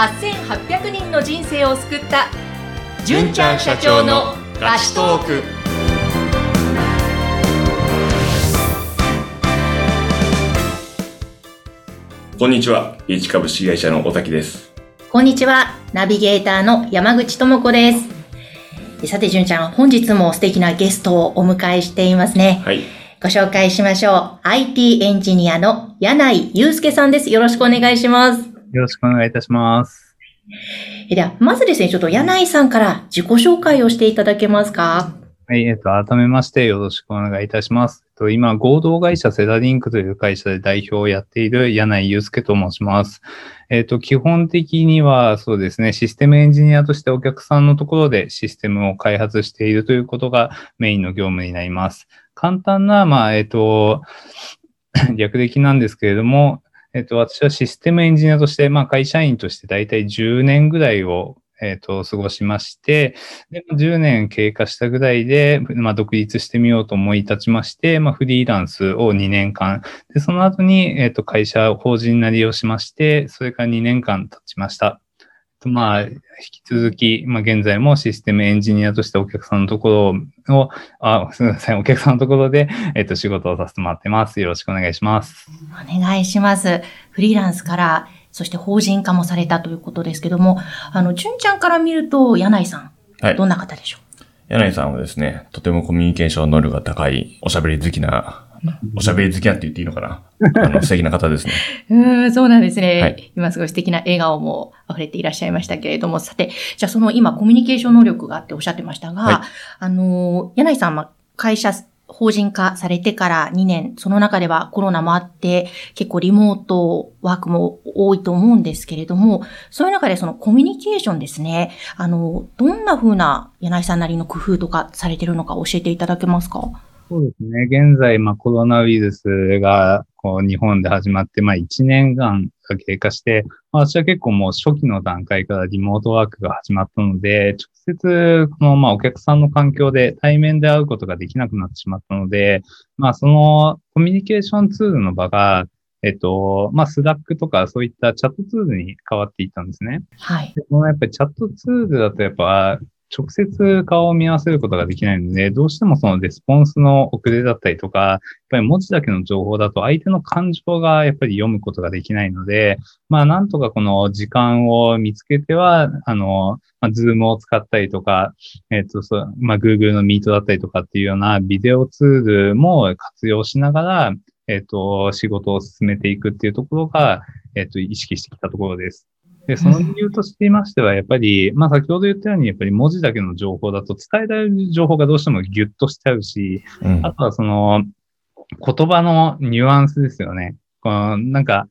8800人の人生を救った純ちゃん社長のラストークこんにちは、イチ株式会社の小滝です。こんにちは。ナビゲーターの山口智子です。さて、純ちゃん、本日も素敵なゲストをお迎えしていますね。はい。ご紹介しましょう。IT エンジニアの柳井祐介さんです。よろしくお願いします。よろしくお願いいたします。えでは、まずですね、ちょっと柳井さんから自己紹介をしていただけますか？はい、えっ、と、改めましてよろしくお願いいたします。えっと、今、合同会社セラリンクという会社で代表をやっている柳井祐介と申します。えっ、と、基本的にはそうですね、システムエンジニアとしてお客さんのところでシステムを開発しているということがメインの業務になります。簡単な、まあ、えっ、と、略歴なんですけれども、えっ、と、私はシステムエンジニアとして、まあ、会社員として大体10年ぐらいを、えっ、と、過ごしまして、で、10年経過したぐらいで、まあ、独立してみようと思い立ちまして、まあ、フリーランスを2年間、で、その後に、えっ、と、会社、法人なりをしまして、それから2年間経ちました。とまあ、引き続き、まあ、現在もシステムエンジニアとしてお客さんのところを、あ、すみません、お客さんのところで、えっ、と、仕事をさせてもらってます。よろしくお願いします。お願いします。フリーランスから、そして法人化もされたということですけども、あの、純ちゃんから見ると、柳井さん、はいどんな方でしょう？柳井さんはですね、とてもコミュニケーション能力が高い、おしゃべり好きな、おしゃべり好きなって言っていいのかな？あの、素敵な方ですね。うーん、そうなんですね。はい。今すごい素敵な笑顔も溢れていらっしゃいましたけれども、さて、じゃあその今コミュニケーション能力があっておっしゃってましたが、はい。あの、柳井さんは会社、法人化されてから2年、その中ではコロナもあって、結構リモートワークも多いと思うんですけれども、そういう中でそのコミュニケーションですね、あの、どんな風な柳井さんなりの工夫とかされてるのか教えていただけますか？そうですね。現在、まあ、コロナウイルスが、こう、日本で始まって、まあ、1年間が経過して、まあ、私は結構もう初期の段階からリモートワークが始まったので、直接、この、まあ、お客さんの環境で対面で会うことができなくなってしまったので、まあ、そのコミュニケーションツールの場が、えっと、まあ、 Slack とかそういったチャットツールに変わっていったんですね。はい。でこのやっぱりチャットツールだとやっぱ直接顔を見合わせることができないので、どうしてもそのレスポンスの遅れだったりとか、やっぱり文字だけの情報だと相手の感情がやっぱり読むことができないので、まあなんとかこの時間を見つけては、あの、まあ、ズームを使ったりとか、えっ、と、そう、まあ Google の Meet だったりとかっていうようなビデオツールも活用しながら、えっ、と、仕事を進めていくっていうところが、えっ、と、意識してきたところです。で、その理由としていましては、やっぱり、まあ先ほど言ったように、やっぱり文字だけの情報だと伝えられる情報がどうしてもギュッとしちゃうし、うんあとはその、言葉のニュアンスですよね。このなんか、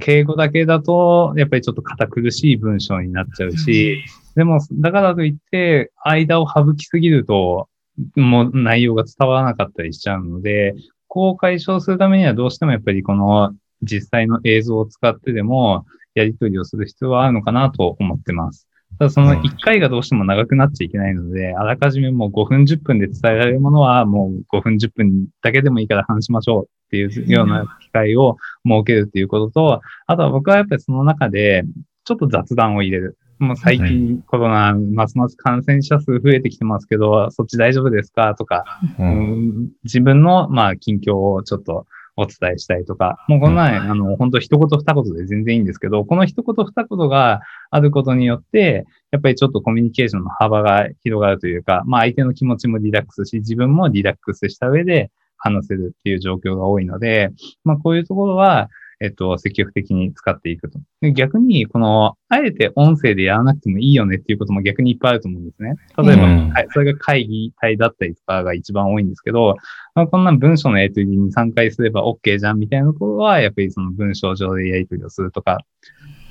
敬語だけだと、やっぱりちょっと堅苦しい文章になっちゃうし、でも、だからといって、間を省きすぎると、もう内容が伝わらなかったりしちゃうので、こう解消するためにはどうしてもやっぱりこの実際の映像を使ってでも、やり取りをする必要はあるのかなと思ってます。ただその1回がどうしても長くなっちゃいけないので、あらかじめもう5分10分で伝えられるものはもう5分10分だけでもいいから話しましょうっていうような機会を設けるっていうことと、あとは僕はやっぱりその中でちょっと雑談を入れる。もう最近コロナ、ますます感染者数増えてきてますけど、そっち大丈夫ですか？とか、ううんん。自分の、まあ、近況をちょっとお伝えしたいとか、もうこんな、あの、本当一言二言で全然いいんですけど、この一言二言があることによって、やっぱりちょっとコミュニケーションの幅が広がるというか、まあ相手の気持ちもリラックスし、自分もリラックスした上で話せるっていう状況が多いので、まあこういうところは、えっと、積極的に使っていくと。で逆に、この、あえて音声でやらなくてもいいよねっていうことも逆にいっぱいあると思うんですね。例えば、うんはい、それが会議体だったりとかが一番多いんですけど、まあ、こんな文章のやり取りに3回すれば OK じゃんみたいなところは、やっぱりその文章上でやり取りをするとか。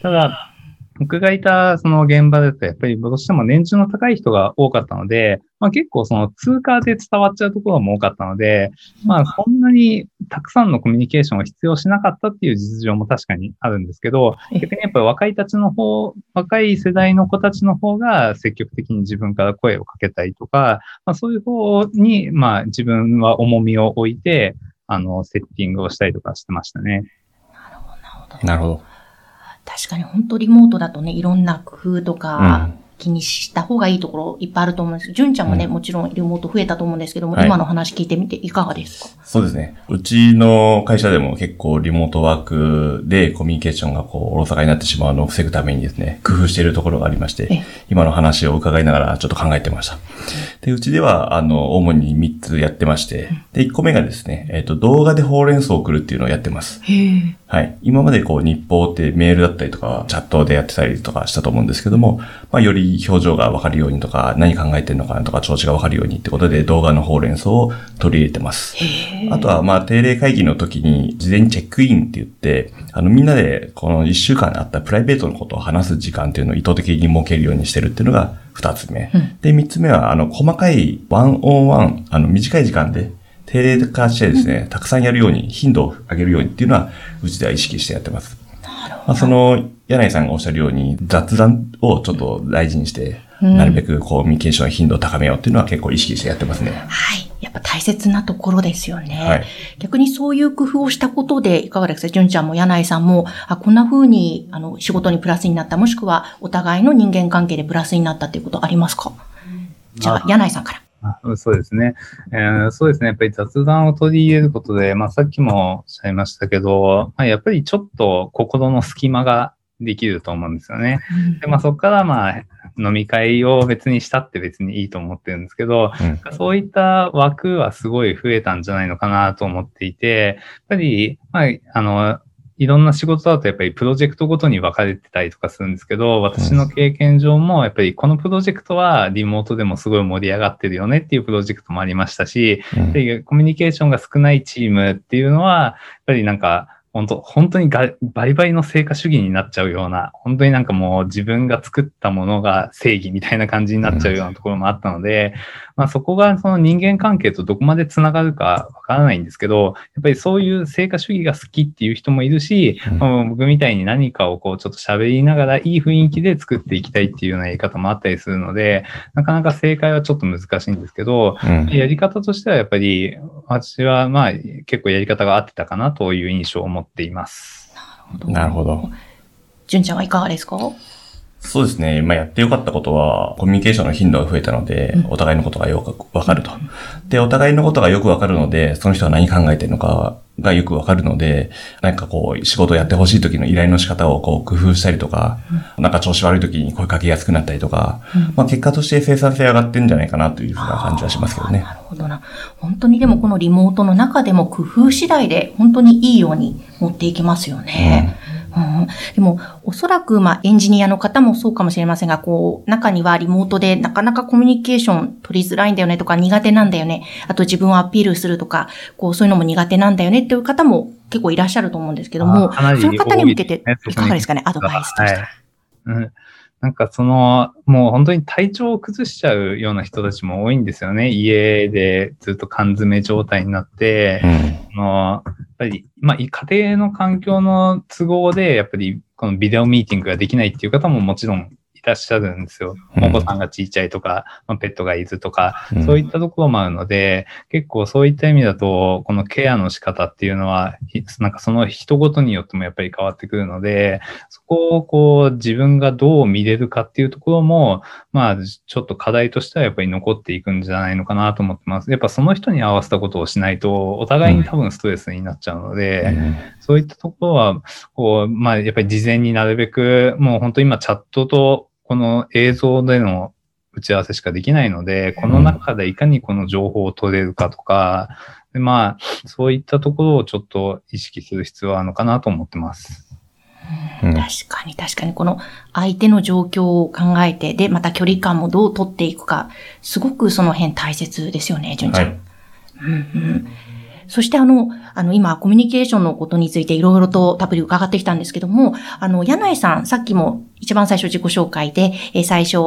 ただ、僕がいたその現場だと、やっぱりどうしても年中の高い人が多かったので、まあ結構その通過で伝わっちゃうところも多かったので、まあそんなにたくさんのコミュニケーションを必要しなかったっていう実情も確かにあるんですけど、え逆にやっぱり若いたちの方、若い世代の子たちの方が積極的に自分から声をかけたりとか、まあそういう方に、まあ自分は重みを置いて、あの、セッティングをしたりとかしてましたね。なるほど。確かに本当リモートだとね、いろんな工夫とうかん、気にした方がいいところいっぱいあると思うんです純ちゃんもね、うん。もちろんリモート増えたと思うんですけども、はい。今の話聞いてみていかがですか？そうですね。うちの会社でも結構リモートワークでコミュニケーションがこう、おろそかになってしまうのを防ぐためにですね、工夫しているところがありましえて、今の話を伺いながらちょっと考えてました。で、うちでは、あの、主に3つやってまして、で、1個目がですね、えっ、と、動画でほうれん草を送るっていうのをやってます。はい。今までこう日報ってメールだったりとか、チャットでやってたりとかしたと思うんですけども、まあより表情がわかるようにとか、何考えてるのかなとか、調子がわかるようにってことで動画のほうれん草を取り入れてます。あとはまあ定例会議の時に事前にチェックインって言って、あのみんなでこの一週間あったプライベートのことを話す時間っていうのを意図的に設けるようにしてるっていうのが二つ目。うんで、三つ目はあの細かいワンオンワン、あの短い時間で定例化してですね、たくさんやるように、頻度を上げるようにっていうのは、うちでは意識してやってます。まあ、その、柳井さんがおっしゃるように、雑談をちょっと大事にして、うんなるべくコミュニケーションの頻度を高めようっていうのは結構意識してやってますね。はい。やっぱ大切なところですよね。はい。逆にそういう工夫をしたことで、いかがですか？純ちゃんも柳井さんも、あ、こんな風に、あの、仕事にプラスになった、もしくは、お互いの人間関係でプラスになったっていうことありますか？じゃあ、柳井さんから。あそうですね、えーそうですね。やっぱり雑談を取り入れることで、まあさっきもおっしゃいましたけど、まあやっぱりちょっと心の隙間ができると思うんですよね。で、まあそこからまあ飲み会を別にしたって別にいいと思ってるんですけど、うん。そういった枠はすごい増えたんじゃないのかなと思っていて、やっぱり、まあ、あの、いろんな仕事だとやっぱりプロジェクトごとに分かれてたりとかするんですけど、私の経験上もやっぱりこのプロジェクトはリモートでもすごい盛り上がってるよねっていうプロジェクトもありましたし、うん。でコミュニケーションが少ないチームっていうのは、やっぱりなんか、本当本当にがバリバリの成果主義になっちゃうような、本当になんかもう自分が作ったものが正義みたいな感じになっちゃうようなところもあったので、まあそこがその人間関係とどこまで繋がるかわからないんですけど、やっぱりそういう成果主義が好きっていう人もいるし、うん。まあ僕みたいに何かをこうちょっと喋りながらいい雰囲気で作っていきたいっていうようなやり方もあったりするので、なかなか正解はちょっと難しいんですけど、うん。やり方としてはやっぱり、私はまあ結構やり方が合ってたかなという印象を持っています。なるほど。純ちゃんはいかがですか？そうですね。まあ、やってよかったことは、コミュニケーションの頻度が増えたので、お互いのことがよくわかると。で、お互いのことがよくわかるので、その人が何考えてるのかがよくわかるので、なんかこう、仕事をやってほしい時の依頼の仕方をこう、工夫したりとか、なんか調子悪い時に声かけやすくなったりとか、まあ、結果として生産性上がってんじゃないかなというふうな感じはしますけどねな。るほどな。本当にでもこのリモートの中でも工夫次第で本当にいいように持っていきますよね。うん、でも、おそらく、まあ、エンジニアの方もそうかもしれませんが、こう、中にはリモートでなかなかコミュニケーション取りづらいんだよねとか、苦手なんだよね。あと自分をアピールするとか、こう、そういうのも苦手なんだよねっていう方も結構いらっしゃると思うんですけども、そういう方に向けて多いかがですかね、アドバイスとして。は。はい。うんなんかその、もう本当に体調を崩しちゃうような人たちも多いんですよね。家でずっと缶詰状態になって、うん。あの、やっぱり、まあ、家庭の環境の都合で、やっぱり、このビデオミーティングができないっていう方ももちろんいらっしゃるんですよ。うんお子さんが小さいとか、まあ、ペットがいるとか、うんそういったところもあるので、結構そういった意味だと、このケアの仕方っていうのは、ひなんかその人ごとによってもやっぱり変わってくるので、そこをこう自分がどう見れるかっていうところも、まあちょっと課題としてはやっぱり残っていくんじゃないのかなと思ってます。やっぱその人に合わせたことをしないと、お互いに多分ストレスになっちゃうので、そういったところは、こう、まあ、やっぱり事前になるべく、もう本当今チャットとこの映像での打ち合わせしかできないので、この中でいかにこの情報を取れるかとか、でまあ、そういったところをちょっと意識する必要はあるのかなと思ってます。うん確かに確かに、この相手の状況を考えて、で、また距離感もどう取っていくか、すごくその辺大切ですよね、純ちゃん。はい。うんうんそしてあの、あの今コミュニケーションのことについていろいろとたっぷり伺ってきたんですけども、あの、柳井さん、さっきも一番最初自己紹介で、えー最初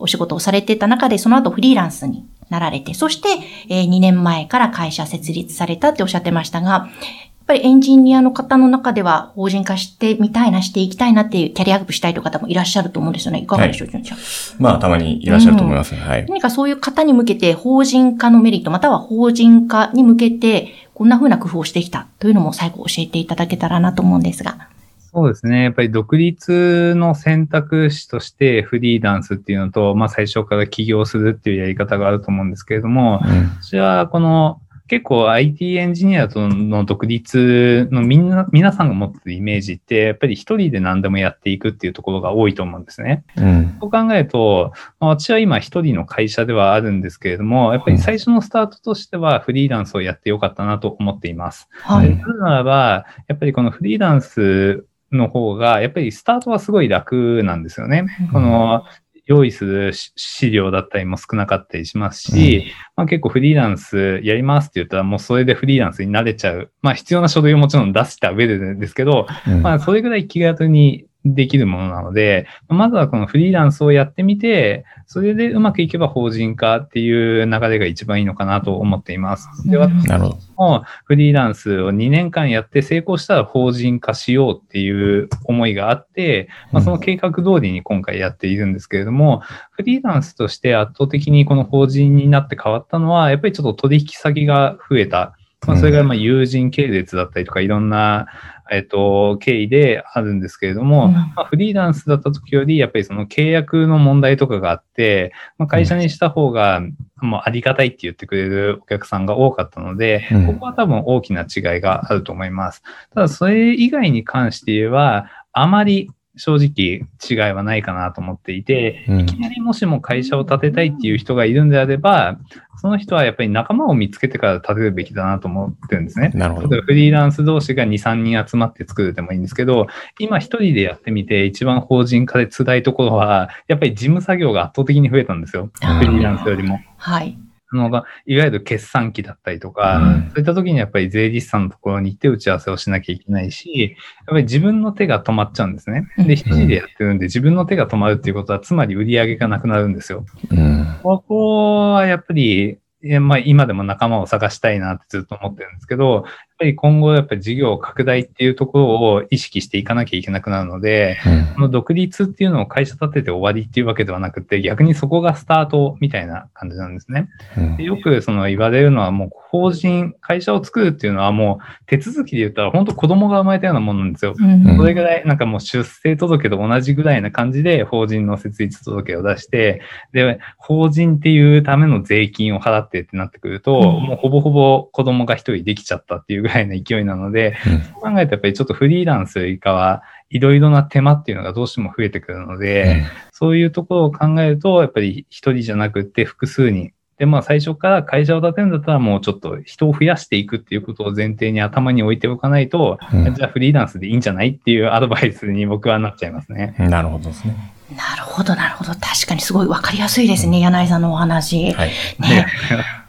お仕事をされてた中で、その後フリーランスになられて、そして、え2年前から会社設立されたっておっしゃってましたが、やっぱりエンジニアの方の中では法人化してみたいな、していきたいなっていうキャリアアップしたいという方もいらっしゃると思うんですよね。いかがでしょう、純ちゃん。まあ、たまにいらっしゃると思いますね。はい。何かそういう方に向けて法人化のメリット、または法人化に向けて、こんな風な工夫をしてきたというのも最後教えていただけたらなと思うんですが。そうですね。やっぱり独立の選択肢としてフリーランスっていうのと、まあ最初から起業するっていうやり方があると思うんですけれども、私はこの結構 IT エンジニアとの独立のみんな、皆さんが持ってるイメージって、やっぱり一人で何でもやっていくっていうところが多いと思うんですね。うん、そう考えると、まあ、私は今一人の会社ではあるんですけれども、やっぱり最初のスタートとしてはフリーランスをやってよかったなと思っています。はい。なぜならば、やっぱりこのフリーランスの方が、やっぱりスタートはすごい楽なんですよね。この、用意する資料だったりも少なかったりしますし、うん、まあ、結構フリーランスやりますって言ったらもうそれでフリーランスになれちゃう。まあ必要な書類をもちろん出した上でですけど、うん、まあそれぐらい気軽にできるものなので、まずはこのフリーランスをやってみて、それでうまくいけば法人化っていう流れが一番いいのかなと思っています。で、私もフリーランスを2年間やって成功したら法人化しようっていう思いがあって、まあ、その計画通りに今回やっているんですけれども、フリーランスとして圧倒的にこの法人になって変わったのは、やっぱりちょっと取引先が増えた。まあ、それがまあ友人系列だったりとか、いろんなえっと、経緯であるんですけれども、うん、まあ、フリーランスだった時より、やっぱりその契約の問題とかがあって、まあ、会社にした方が、もうありがたいって言ってくれるお客さんが多かったので、うん、ここは多分大きな違いがあると思います。ただ、それ以外に関して言えば、あまり正直違いはないかなと思っていて、いきなりもしも会社を建てたいっていう人がいるんであれば、その人はやっぱり仲間を見つけてから建てるべきだなと思ってるんですね。なるほど。フリーランス同士が2、3人集まって作るでもいいんですけど、今一人でやってみて一番法人化で辛いところは、やっぱり事務作業が圧倒的に増えたんですよ。フリーランスよりも。はい。あの、いわゆる決算期だったりとか、うん、そういった時にやっぱり税理士さんのところに行って打ち合わせをしなきゃいけないし、やっぱり自分の手が止まっちゃうんですね。で、一人でやってるんで、自分の手が止まるっていうことは、つまり売り上げがなくなるんですよ。うん、ここはやっぱり、まあ、今でも仲間を探したいなってずっと思ってるんですけど、ぱり今後やっぱり事業拡大っていうところを意識していかなきゃいけなくなるので、うん、この独立っていうのを会社立てて終わりっていうわけではなくて、逆にそこがスタートみたいな感じなんですね。うん、よくその言われるのはもう法人、会社を作るっていうのはもう手続きで言ったら本当子供が生まれたようなもんなんですよ。うん、それぐらいなんかもう出生届と同じぐらいな感じで法人の設立届を出して、で、法人っていうための税金を払ってってなってくると、もうほぼほぼ子供が一人できちゃったっていうらいな勢いなので、うん、そう考えるとやっぱりちょっとフリーランスよりかはいろいろな手間っていうのがどうしても増えてくるので、うん、そういうところを考えると、やっぱり一人じゃなくて複数人。で、まあ最初から会社を建てるんだったらもうちょっと人を増やしていくっていうことを前提に頭に置いておかないと、うん、じゃあフリーランスでいいんじゃないっていうアドバイスに僕はなっちゃいますね。なるほどですね。なるほど、なるほど。確かにすごいわかりやすいですね、柳井さんのお話。はい。ね。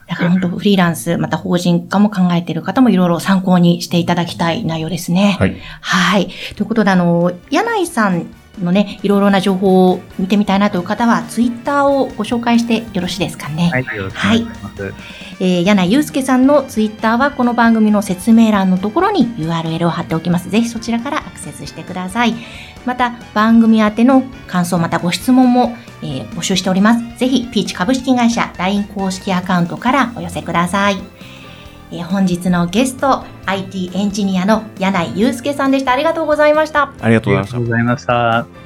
だから本当フリーランス、また法人化も考えている方もいろいろ参考にしていただきたい内容ですね。はい。はい。ということで、あの、柳井さんのね、いろいろな情報を見てみたいなという方は、ツイッターをご紹介してよろしいですかね。はい。はい、えー、柳井祐介さんのツイッターは、この番組の説明欄のところに URL を貼っておきます。ぜひそちらからアクセスしてください。また、番組宛ての感想、またご質問も、えー、募集しております。ぜひ、ピーチ株式会社 LINE 公式アカウントからお寄せください。えー、本日のゲスト、IT エンジニアの柳井祐介さんでした。ありがとうございました。ありがとうございました。ありがとうございました。